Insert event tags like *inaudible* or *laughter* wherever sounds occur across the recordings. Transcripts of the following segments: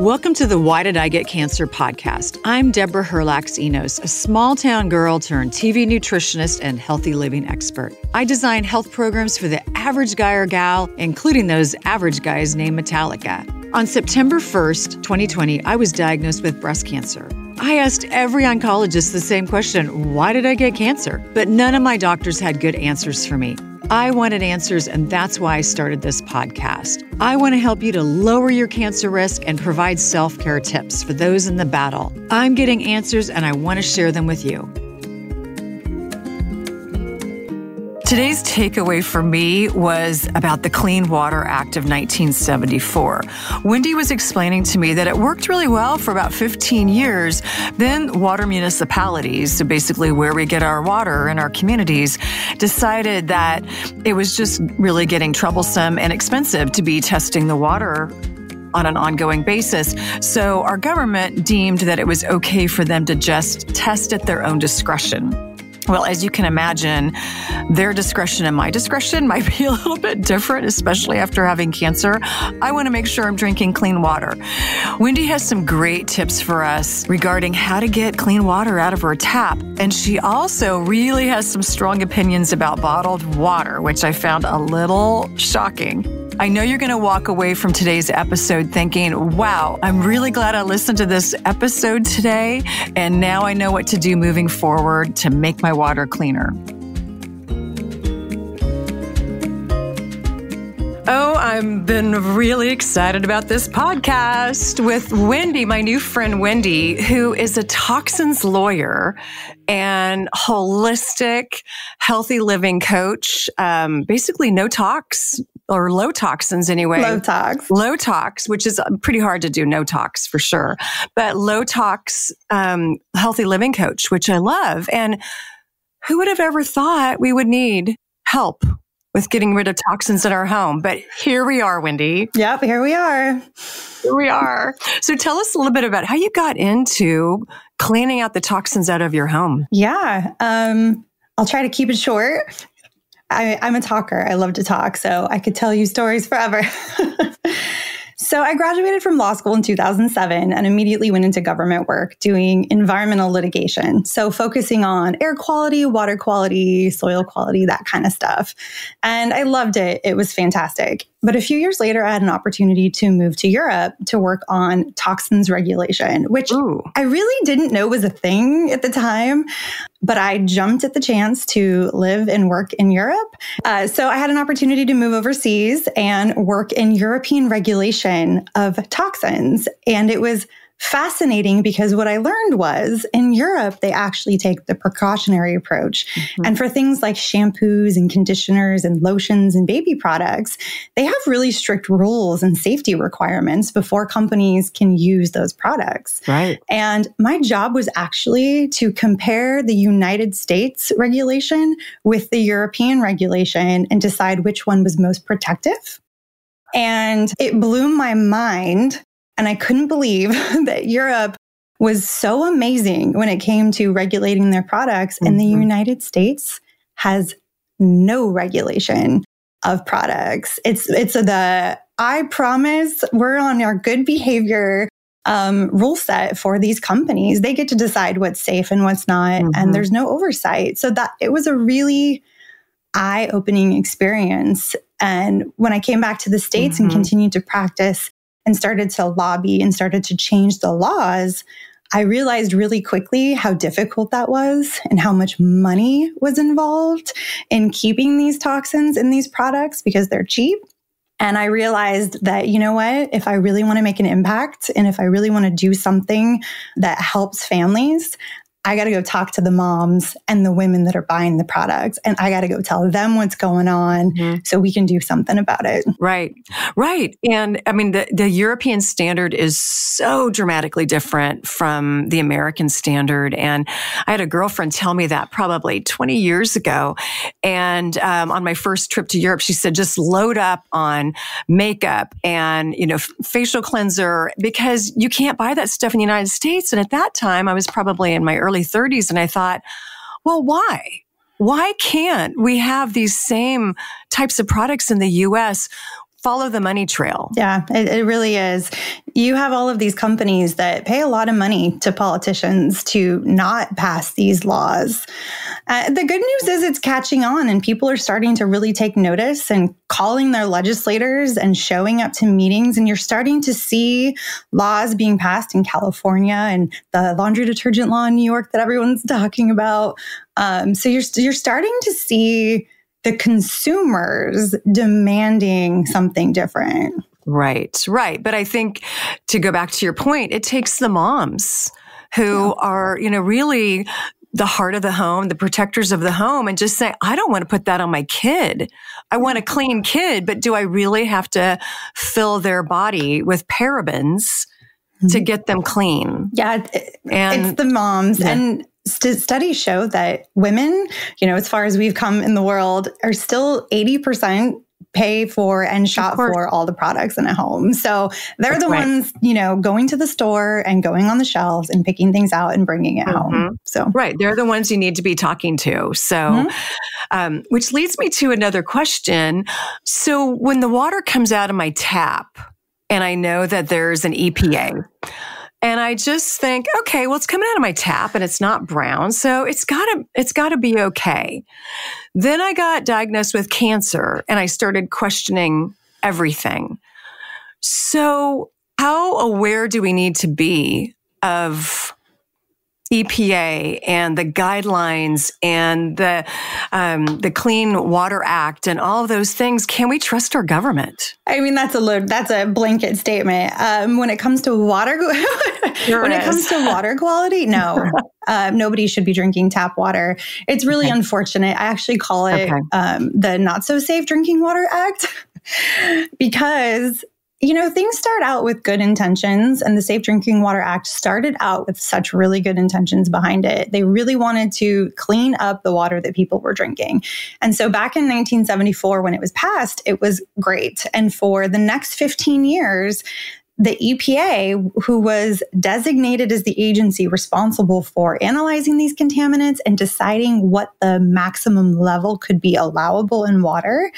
Welcome to the Why Did I Get Cancer podcast. I'm Deborah Herlax Enos, a small town girl turned TV nutritionist and healthy living expert. I design health programs for the average guy or gal, including those average guys named Metallica. On September 1st, 2020, I was diagnosed with breast cancer. I asked every oncologist the same question why did I get cancer? But none of my doctors had good answers for me. I wanted answers, and that's why I started this podcast. I want to help you to lower your cancer risk and provide self care tips for those in the battle. I'm getting answers, and I want to share them with you. Today's takeaway for me was about the Clean Water Act of 1974. Wendy was explaining to me that it worked really well for about 15 years. Then water municipalities, so basically where we get our water in our communities, decided that it was just really getting troublesome and expensive to be testing the water on an ongoing basis. So our government deemed that it was okay for them to just test at their own discretion. Well, as you can imagine, their discretion and my discretion *laughs* might be a little bit different, especially after having cancer. I want to make sure I'm drinking clean water. Wendy has some great tips for us regarding how to get clean water out of her tap. And she also really has some strong opinions about bottled water, which I found a little shocking. I know you're going to walk away from today's episode thinking, wow, I'm really glad I listened to this episode today. And now I know what to do moving forward to make my water cleaner. Oh, I've been really excited about this podcast with Wendy, my new friend Wendy, who is a toxins lawyer and holistic, healthy living coach. Um, basically, no tox or low toxins anyway. Low tox. Low tox, which is pretty hard to do, no tox for sure. But low tox, um, healthy living coach, which I love. And who would have ever thought we would need help with getting rid of toxins in our home. But here we are, Wendy. Yep, here we are. Here we are. So tell us a little bit about how you got into cleaning out the toxins out of your home. Yeah. Um, I'll try to keep it short. I, I'm a talker. I love to talk, so I could tell you stories forever. *laughs* So I graduated from law school in 2007 and immediately went into government work doing environmental litigation. So focusing on air quality, water quality, soil quality, that kind of stuff. And I loved it. It was fantastic. But a few years later, I had an opportunity to move to Europe to work on toxins regulation, which Ooh. I really didn't know was a thing at the time. But I jumped at the chance to live and work in Europe. Uh, so I had an opportunity to move overseas and work in European regulation of toxins. And it was fascinating because what I learned was in Europe, they actually take the precautionary approach. Mm-hmm. And for things like shampoos and conditioners and lotions and baby products, they have really strict rules and safety requirements before companies can use those products. Right. And my job was actually to compare the United States regulation with the European regulation and decide which one was most protective. And it blew my mind and I couldn't believe *laughs* that Europe was so amazing when it came to regulating their products. Mm-hmm. And the mm-hmm. United States has no regulation of products. It's, it's the, I promise we're on our good behavior um, rule set for these companies. They get to decide what's safe and what's not, mm-hmm. and there's no oversight. So that it was a really eye opening experience. And when I came back to the States mm-hmm. and continued to practice and started to lobby and started to change the laws, I realized really quickly how difficult that was and how much money was involved in keeping these toxins in these products because they're cheap. And I realized that, you know what, if I really want to make an impact and if I really want to do something that helps families, I got to go talk to the moms and the women that are buying the products and I got to go tell them what's going on mm-hmm. so we can do something about it. Right. Right. And I mean, the, the European standard is so dramatically different from the American standard. And I had a girlfriend tell me that probably 20 years ago. And um, on my first trip to Europe, she said, just load up on makeup and, you know, f- facial cleanser because you can't buy that stuff in the United States. And at that time, I was probably in my early early 30s. And I thought, well, why? Why can't we have these same types of products in the US? Follow the money trail. Yeah, it, it, really is. You have all of these companies that pay a lot of money to politicians to not pass these laws. Uh, the good news is it's catching on, and people are starting to really take notice and calling their legislators and showing up to meetings. And you're starting to see laws being passed in California and the laundry detergent law in New York that everyone's *laughs* talking about. Um, so you're you're starting to see the consumers demanding something different. Right, right. But I think to go back to your point, it takes the moms who yeah. are, you know, really the heart of the home, the protectors of the home, and just say, I don't want to put that on my kid. I want a clean kid, but do I really have to fill their body with parabens mm-hmm. to get them clean? Yeah. And it's the moms. Yeah. And st- studies show that women, you know, as far as we've come in the world, are still 80% pay for and shop for all the products in a home. So they're the right. ones, you know, going to the store and going on the shelves and picking things out and bringing it mm-hmm. home. So, right. They're the ones you need to be talking to. So, mm-hmm. um, which leads me to another question. So, when the water comes out of my tap and I know that there's an EPA, and I just think, okay, well, it's coming out of my tap and it's not brown. So it's gotta, it's gotta be okay. Then I got diagnosed with cancer and I started questioning everything. So how aware do we need to be of EPA and the guidelines and the um, the Clean Water Act and all of those things, can we trust our government? I mean, that's a that's a blanket statement. Um, when it comes to water, *laughs* sure when is. it comes to water quality, no, uh, *laughs* nobody should be drinking tap water. It's really okay. unfortunate. I actually call it okay. um, the Not So Safe Drinking Water Act *laughs* because you know, things start out with good intentions, and the Safe Drinking Water Act started out with such really good intentions behind it. They really wanted to clean up the water that people were drinking. And so back in 1974, when it was passed, it was great. And for the next 15 years, the EPA, who was designated as the agency responsible for analyzing these contaminants and deciding what the maximum level could be allowable in water,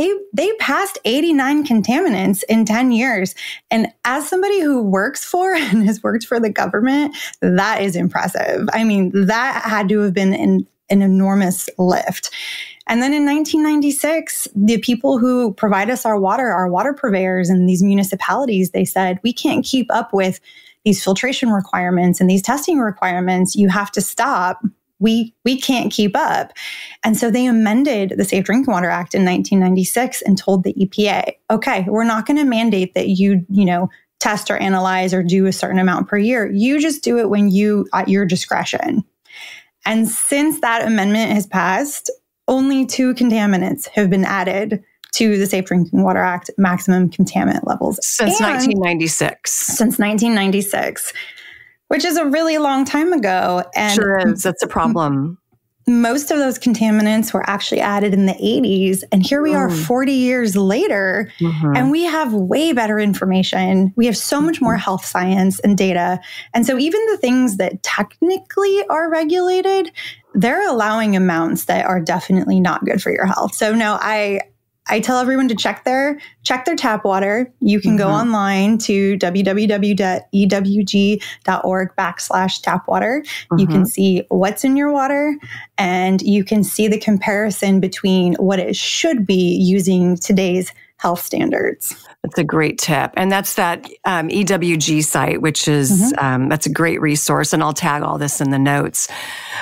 they they passed 89 contaminants in 10 years. And as somebody who works for *laughs* and has worked for the government that is impressive. I mean that had to have been an, an enormous lift. And then in 1996 the people who provide us our water our water purveyors in these municipalities they said we can't keep up with these filtration requirements and these testing requirements. You have to stop we we can't keep up. And so they amended the Safe Drinking Water Act in 1996 and told the EPA, okay, we're not going to mandate that you, you know, test or analyze or do a certain amount per year. You just do it when you at your discretion. And since that amendment has passed, only two contaminants have been added to the Safe Drinking Water Act maximum contaminant levels since and 1996. Since 1996 which is a really long time ago. And sure is. That's a problem. Most of those contaminants were actually added in the 80s. And here we mm. are 40 years later, mm-hmm. and we have way better information. We have so much more mm-hmm. health science and data. And so, even the things that technically are regulated, they're allowing amounts that are definitely not good for your health. So, no, I, I tell everyone to check their check their tap water. You can mm-hmm. go online to www.ewg.org backslash tap water. Mm-hmm. You can mm-hmm. see what's in your water and you can see the comparison between what it should be using today's health standards. That's a great tip. And that's that um, EWG site, which is, mm-hmm. um, that's a great resource. And I'll tag all this in the notes.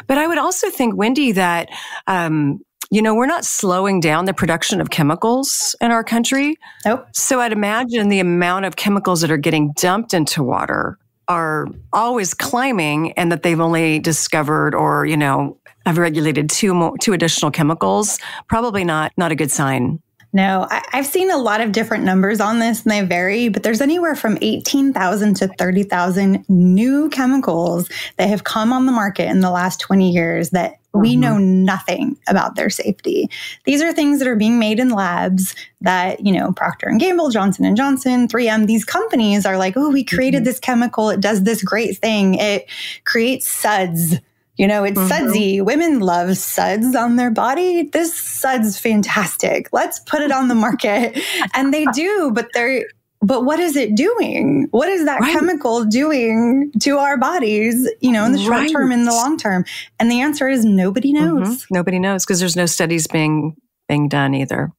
But I would also think, Wendy, that um, you know, we're not slowing down the production of chemicals in our country. Nope. So I'd imagine the amount of chemicals that are getting dumped into water are always climbing and that they've only discovered or, you know, have regulated two more, two additional chemicals. Probably not, not a good sign. No, I, have seen a lot of different numbers on this and they vary, but there's anywhere from 18,000 to 30,000 new chemicals that have come on the market in the last 20 years that we mm-hmm. know nothing about their safety. These are things that are being made in labs that, you know, Procter and Gamble, Johnson and Johnson, 3M, these companies are like, "Oh, we created mm-hmm. this chemical. It does this great thing. It creates suds." You know, it's mm-hmm. sudsy. Women love suds on their body. This sud's fantastic. Let's put it on the market. and they do, but they're but what is it doing? What is that right. chemical doing to our bodies, you know, in the short term, in the long term? And the answer is nobody mm-hmm. knows. Mm-hmm. Nobody knows because there's no studies being being done either.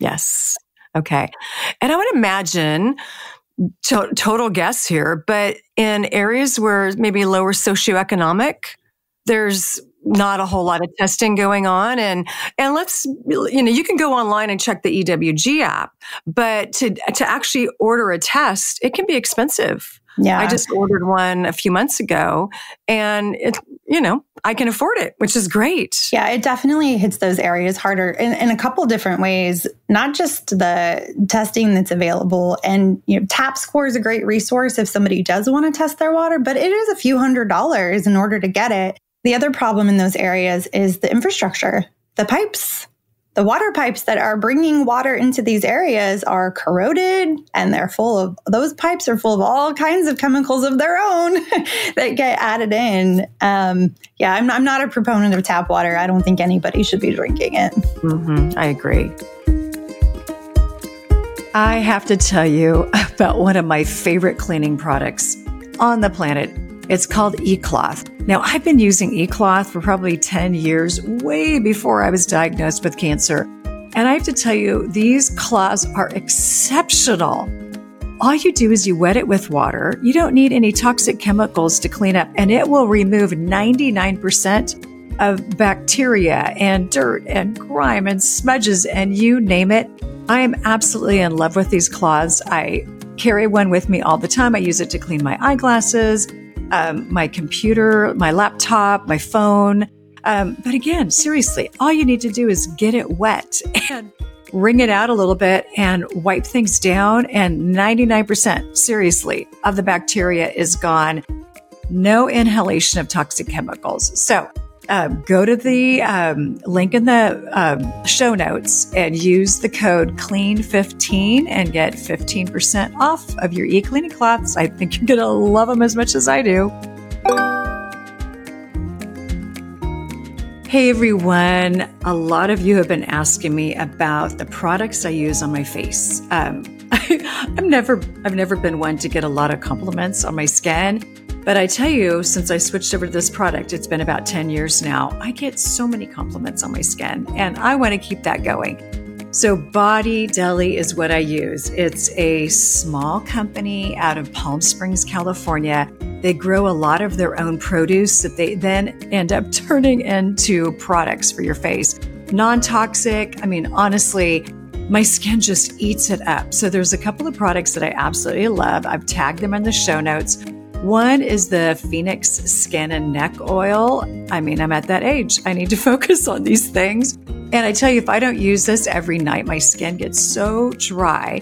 Yes. Okay. And I would imagine to- total guess here, but in areas where maybe lower socioeconomic, there's not a whole lot of testing going on. And and let's you know you can go online and check the EWG app but to to actually order a test it can be expensive. Yeah. I just ordered one a few months ago and it you know I can afford it which is great. Yeah it definitely hits those areas harder in, in a couple different ways not just the testing that's available. And you know tap score is a great resource if somebody does want to test their water but it is a few hundred dollars in order to get it the other problem in those areas is the infrastructure, the pipes. The water pipes that are bringing water into these areas are corroded and they're full of, those pipes are full of all kinds of chemicals of their own *laughs* that get added in. Um, yeah, I'm, I'm, not a proponent of tap water. I don't think anybody should be drinking it. Mm-hmm, I agree. I have to tell you *laughs* about one of my favorite cleaning products on the planet. It's called eCloth. Now, I've been using eCloth for probably 10 years, way before I was diagnosed with cancer. And I have to tell you, these cloths are exceptional. All you do is you wet it with water. You don't need any toxic chemicals to clean up, and it will remove 99% of bacteria and dirt and grime and smudges and you name it. I am absolutely in love with these cloths. I carry one with me all the time. I use it to clean my eyeglasses um, my computer, my laptop, my phone. Um, but again, seriously, all you need to do is get it wet *laughs* and wring it out a little bit and wipe things down. And 99%, seriously, of the bacteria is gone. No inhalation of toxic chemicals. So um, go to the um, link in the um, show notes and use the code CLEAN15 and get 15% off of your e-cleaning cloths. I think you're going to love them as much as I do. Hey everyone, a lot of you have been asking me about the products I use on my face. Um, *laughs* I, I've never, I've never been one to get a lot of compliments on my skin. But I tell you, since I switched over to this product, it's been about 10 years now, I get so many compliments on my skin, and I want to keep that going. So, Body Deli is what I use. It's a small company out of Palm Springs, California. They grow a lot of their own produce that they then end up *laughs* turning into products for your face. Non toxic. I mean, honestly, my skin just eats it up. So, there's a couple of products that I absolutely love. I've tagged them in the show notes. One is the Phoenix Skin and Neck Oil. I mean, I'm at that age. I need to *laughs* focus on these things. And I tell you, if I don't use this every night, my skin gets so dry.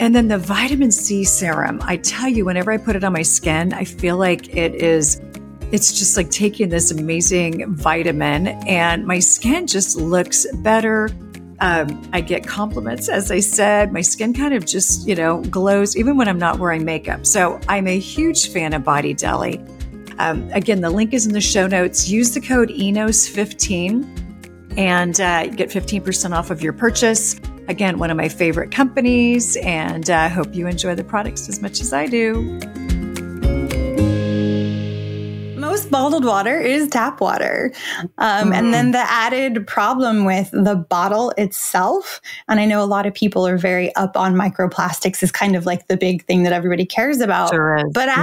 And then the vitamin C serum, I tell you, whenever I put it on my skin, I feel like it is, it's just like taking this amazing vitamin and my skin just looks better. Um, I get compliments, as I said. My skin kind of just, you know, glows even when I'm not wearing makeup. So I'm a huge fan of Body Deli. Um, again, the link is in the show notes. Use the code ENOS15 and uh, get 15% off of your purchase. Again, one of my favorite companies, and I uh, hope you enjoy the products as much as I do. Most bottled water is tap water. Um, mm. And then mm-hmm. the added problem with the bottle itself, and I know a lot of people are very up on microplastics, is kind of like the big thing that everybody cares about. Sure but mm-hmm.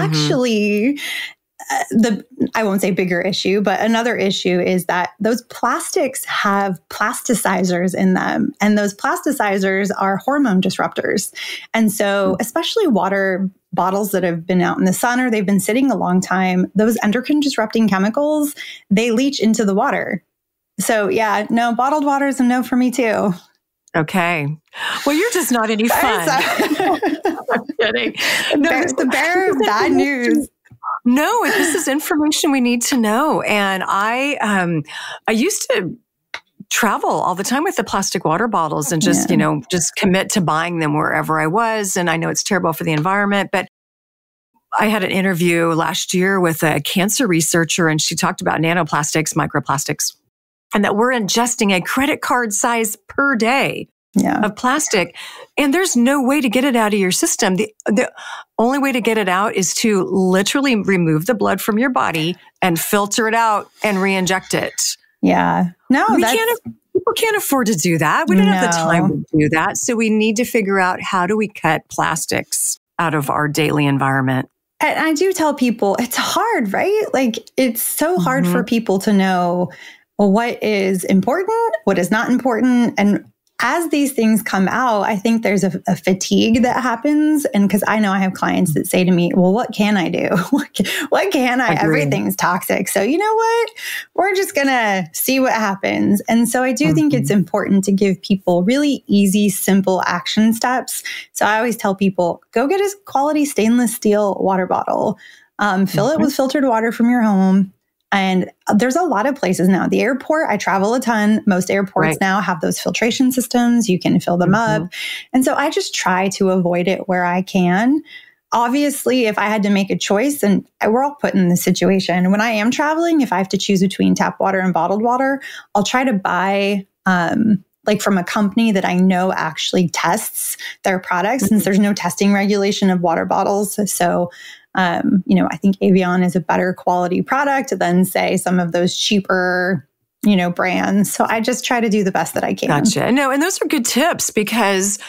Uh, the I won't say bigger issue, but another issue is that those plastics have plasticizers in them, and those plasticizers are hormone disruptors. And so, hmm. especially water bottles that have been out in the sun or they've been sitting a long time, those endocrine disrupting chemicals, they leach into the water. So, yeah, no, bottled water is a no for me too. Okay. Well, you're just not any *laughs* fun. *laughs* I'm kidding. No, the bearer of bad *laughs* news. No, this is information we need to know. And I, um, I used to travel all the time with the plastic water bottles and just, yeah. you know, just commit to buying them wherever I was. And I know it's terrible for the environment, but I had an interview last year with a cancer researcher and she talked about nanoplastics, microplastics, and that we're ingesting a credit card size per day yeah. of plastic. And there's no way to get it out of your system. The, the only way to get it out is to literally remove the blood from your body and filter it out and re-inject it. Yeah. No, we can't, people can't afford to do that. We don't no. have the time to do that. So we need to figure out how do we cut plastics out of our daily environment. And I do tell people it's hard, right? Like it's so hard mm-hmm. for people to know what is important, what is not important, and as these things come out, I think there's a, a fatigue that happens. And because I know I have clients that say to me, well, what can I do? *laughs* what, can, what can I? Agreed. Everything's toxic. So, you know what? We're just going to see what happens. And so I do mm-hmm. think it's important to give people really easy, simple action steps. So I always tell people go get a quality stainless steel water bottle. Um, fill mm-hmm. it with filtered water from your home and there's a lot of places now. The airport, I travel a ton. Most airports right. now have those filtration systems. You can fill them mm-hmm. up. And so I just try to avoid it where I can. Obviously, if I had to make a choice, and we're all put in this situation, when I am traveling, if I have to choose between tap water and bottled water, I'll try to buy um, like from a company that I know actually tests their products mm-hmm. since there's no testing regulation of water bottles. So um, you know, I think Evian is a better quality product than say some of those cheaper you know brands so i just try to do the best that i can gotcha no and those are good tips because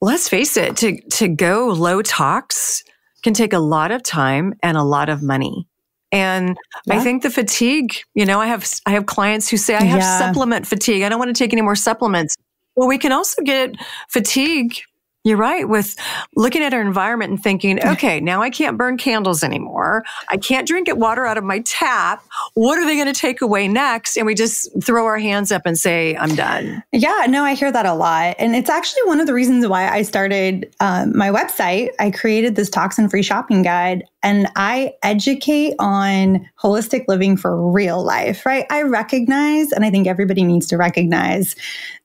let's face it to to go low tox can take a lot of time and a lot of money and yeah. I think the fatigue, you know, I have I have clients who say I have yeah. supplement fatigue. I don't want to take any more supplements. Well, we can also get fatigue you're right with looking at our environment and thinking, okay, now I can't burn candles anymore. I can't drink water out of my tap. What are they going to take away next? And we just throw our hands up and say, I'm done. Yeah, no, I hear that a lot. And it's actually one of the reasons why I started um, my website. I created this toxin free shopping guide and I educate on holistic living for real life, right? I recognize, and I think everybody needs to recognize,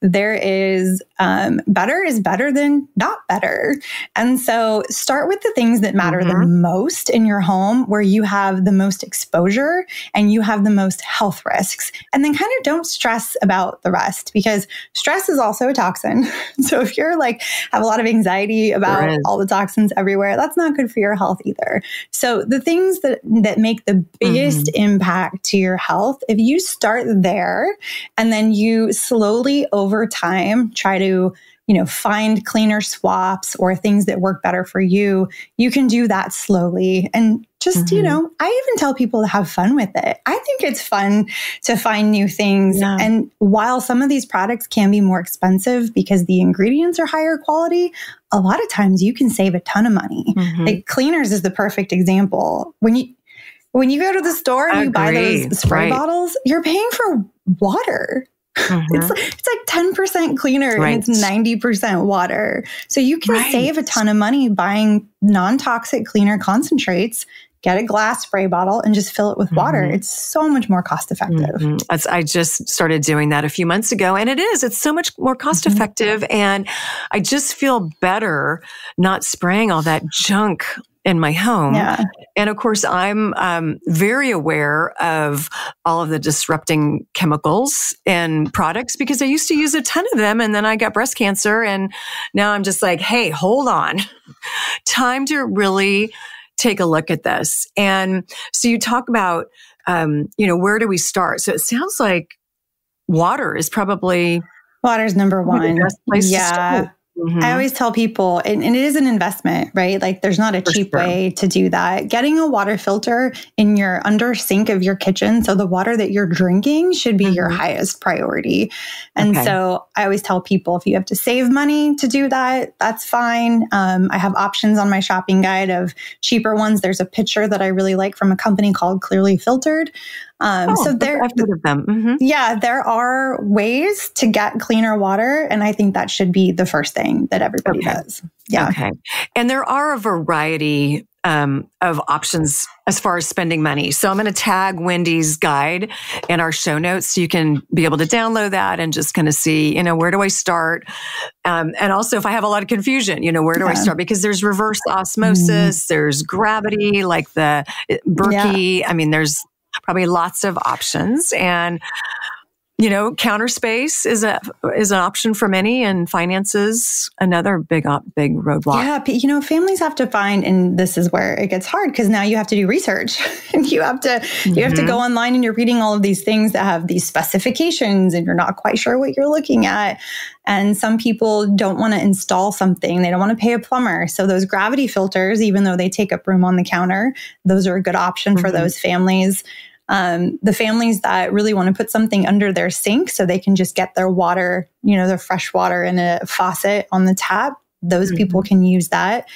there is um, better is better than not better. And so start with the things that matter mm-hmm. the most in your home, where you have the most exposure and you have the most health risks. And then kind of don't stress about the rest because stress is also a toxin. *laughs* So if you're like, have a lot of anxiety about all the toxins everywhere, that's not good for your health either. So the things that that make the biggest mm-hmm. impact to your health, if you start there and then you slowly over time try to you know, find cleaner swaps or things that work better for you, you can do that slowly. And just, mm-hmm. you know, I even tell people to have fun with it. I think it's fun to find new things. Yeah. And while some of these products can be more expensive because the ingredients are higher quality, a lot of times you can save a ton of money. Mm-hmm. Like cleaners is the perfect example. When you when you go to the store and you buy those spray right. bottles, you're paying for water. Mm-hmm. It's, it's like 10% cleaner right. and it's 90% water. So you can right. save a ton of money buying non toxic cleaner concentrates. Get a glass spray bottle and just fill it with water. Mm-hmm. It's so much more cost effective. Mm-hmm. I just started doing that a few months ago, and it is. It's so much more cost mm-hmm. effective. And I just feel better not spraying all that junk in my home. Yeah. And of course, I'm um, very aware of all of the disrupting chemicals and products because I used to use a ton of them and then I got breast cancer. And now I'm just like, hey, hold on. *laughs* Time to really take a look at this. And so you talk about, um, you know, where do we start? So it sounds like water is probably water's number one. yeah. Mm-hmm. I always tell people, and, and, it is an investment, right? Like there's not a For cheap sure. way to do that. Getting a water filter in your under sink of your kitchen, so the water that you're drinking should be mm-hmm. your highest priority. And okay. so I always tell people if you have to save money to do that, that's fine. Um, I have options on my shopping guide of cheaper ones. There's a picture that I really like from a company called Clearly Filtered. Um, oh, so there, mm-hmm. yeah, there are ways to get cleaner water, and I think that should be the first thing that everybody okay. does. Yeah. Okay. And there are a variety um, of options as far as spending money. So I'm going to tag Wendy's guide in our show notes so you can be able to download that and just kind of see, you know, where do I start? Um, and also if I have a lot of confusion, you know, where do yeah. I start? Because there's reverse osmosis, mm. there's gravity, like the Berkey. Yeah. I mean, there's probably lots of options. And you know, counter space is a is an option for many, and finances another big big roadblock. Yeah, you know, families have to find, and this is where it gets hard because now you have to do research, and *laughs* you have to mm-hmm. you have to go mm-hmm. online, and you're reading all of these things that have these specifications, and you're not quite sure what you're looking at. And some people don't want to install something; they don't want to pay a plumber. So those gravity filters, even though they take up room on the counter, those are a good option mm-hmm. for those families um, the families that really want to put something under their sink so they can just get their water, you know, their fresh water in a faucet on the tap, those mm-hmm. people can use that.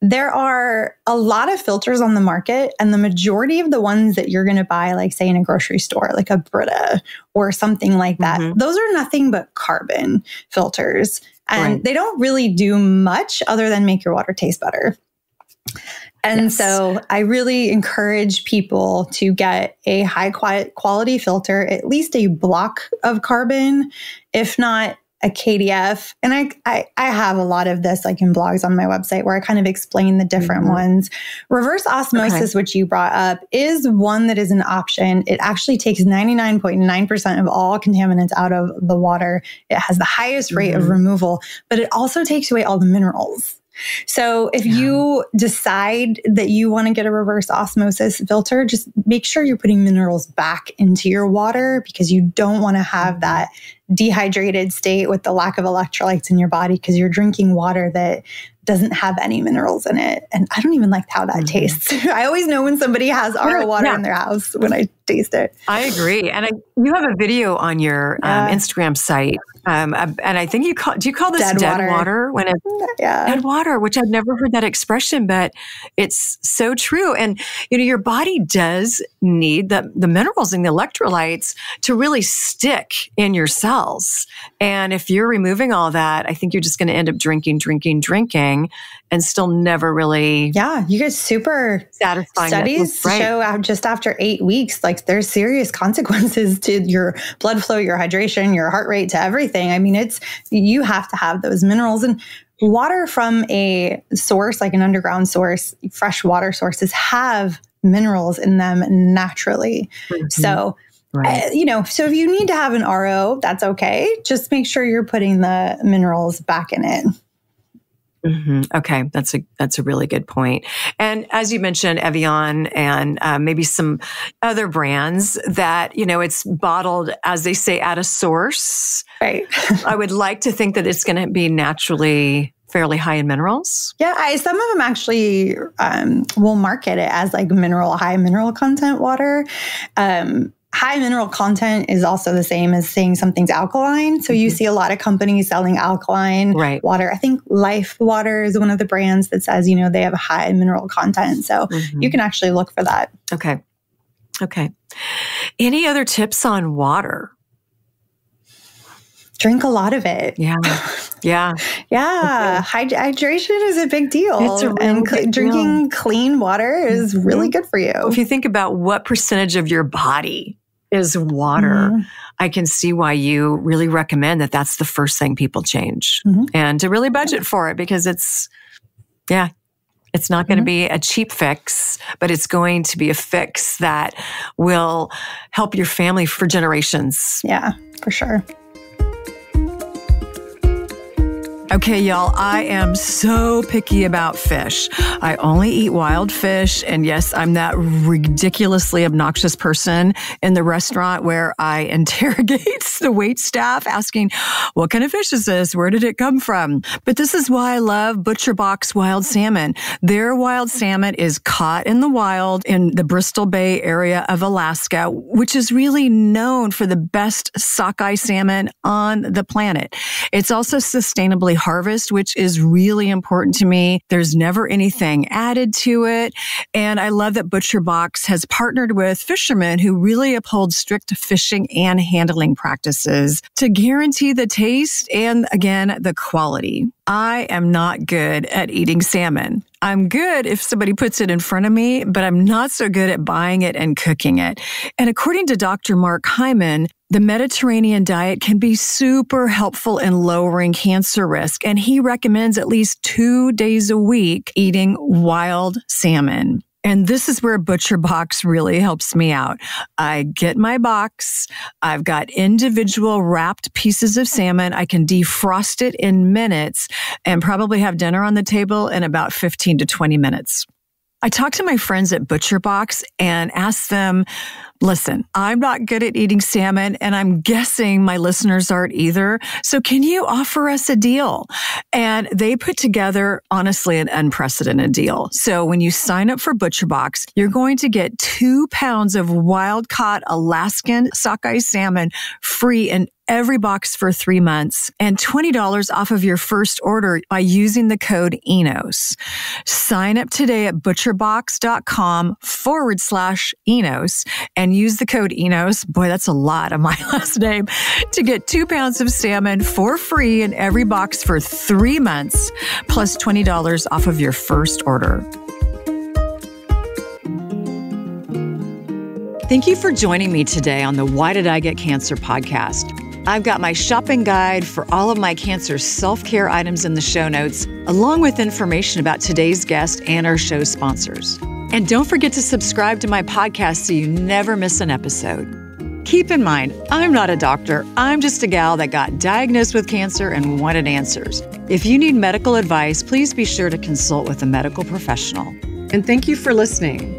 There are a lot of filters on the market, and the majority of the ones that you're going to buy, like say in a grocery store, like a Brita or something like that, mm-hmm. those are nothing but carbon filters. And right. they don't really do much other than make your water taste better. And yes. so I really encourage people to get a high quality filter, at least a block of carbon, if not a KDF. And I, I, I have a lot of this like in blogs on my website where I kind of explain the different mm-hmm. ones. Reverse osmosis, okay. which you brought up, is one that is an option. It actually takes 99.9% of all contaminants out of the water. It has the highest rate mm-hmm. of removal, but it also takes away all the minerals. So if yeah. you decide that you want to get a reverse osmosis filter, just make sure you're putting minerals back into your water because you don't want to have mm-hmm. that dehydrated state with the lack of electrolytes in your body because you're drinking water that doesn't have any minerals in it. And I don't even like how that mm-hmm. tastes. *laughs* I always know when somebody has RO water yeah. in their house when I taste it. I agree. And I, you have a video on your um, um, Instagram site um, and I think you call, do you call this dead, dead water. water. when it's yeah. dead water, which I've never heard that expression, but it's so true. And, you know, your body does need the, the minerals and the electrolytes to really stick in your cells. And if you're removing all that, I think you're just going to end up drinking, drinking, drinking and still never really. Yeah, you get super satisfying. Studies right. show just after eight weeks, like there's serious *laughs* consequences to your blood flow, your hydration, your heart rate, to everything. I mean, it's you have to have those minerals and water from a source like an underground source, fresh water sources have minerals in them naturally. Mm-hmm. So. Right. Uh, you know, so if you need to have an RO, that's okay. Just make sure you're putting the minerals back in it. Mm-hmm. Okay, that's a that's a really good point. And as you mentioned, Evian and uh, maybe some other brands that you know it's bottled as they say at a source. Right. *laughs* I would like to think that it's going to be naturally fairly high in minerals. Yeah, I, some of them actually um, will market it as like mineral high mineral content water. Um, high mineral content is also the same as saying something's alkaline. So you mm-hmm. see a lot of companies selling alkaline right. water. I think Life Water is one of the brands that says, you know, they have a high mineral content. So mm-hmm. you can actually look for that. Okay. Okay. Any other tips on water? Drink a lot of it. Yeah. Yeah. *laughs* yeah. hydration is a big deal. Really and cl- drinking deal. clean water is mm-hmm. really good for you. If you think about what percentage of your body is water, mm-hmm. I can see why you really recommend that that's the first thing people change mm-hmm. and to really budget for it because it's, yeah, it's not going to mm-hmm. be a cheap fix, but it's going to be a fix that will help your family for generations. Yeah, for sure. Okay, y'all, I am so picky about fish. I only eat wild fish. And yes, I'm that ridiculously obnoxious person in the restaurant where I *laughs* interrogate the wait staff asking, what kind of fish is this? Where did it come from? But this is why I love Butcher Box wild salmon. Their wild salmon is caught in the wild in the Bristol Bay area of Alaska, which is really known for the best sockeye salmon on the planet. It's also sustainably harvest, which is really important to me. There's never anything added to it. And I love that ButcherBox has partnered with fishermen who really uphold strict fishing and handling practices to guarantee the taste and again, the quality. I am not good at eating salmon. I'm good if somebody puts it in front of me, but I'm not so good at buying it and cooking it. And according to Dr. Mark Hyman, the Mediterranean diet can be super helpful in lowering cancer risk. And he recommends at least two days a week eating wild salmon. And this is where Butcher Box really helps me out. I get my box. I've got individual wrapped pieces of salmon. I can defrost it in minutes and probably have dinner on the table in about 15 to 20 minutes. I talked to my friends at Butcher Box and asked them, listen, I'm not good at eating salmon and I'm guessing my listeners aren't either. So can you offer us a deal? And they put together, honestly, an unprecedented deal. So when you sign up for Butcher Box, you're going to get two pounds of wild caught Alaskan sockeye salmon free in every box for three months and $20 off of your first order by using the code ENOS. Sign up today at butcherbox.com forward slash ENOS and use the code ENOS. Boy, that's a lot of my *laughs* last name to get two pounds of salmon for free in every box for three months plus $20 off of your first order. Thank you for joining me today on the Why Did I Get Cancer podcast. I've got my shopping guide for all of my cancer self care items in the show notes, along with information about today's guest and our show sponsors. And don't forget to subscribe to my podcast so you never miss an episode. Keep in mind, I'm not a doctor. I'm just a gal that got diagnosed with cancer and wanted answers. If you need medical advice, please be sure to consult with a medical professional. And thank you for listening.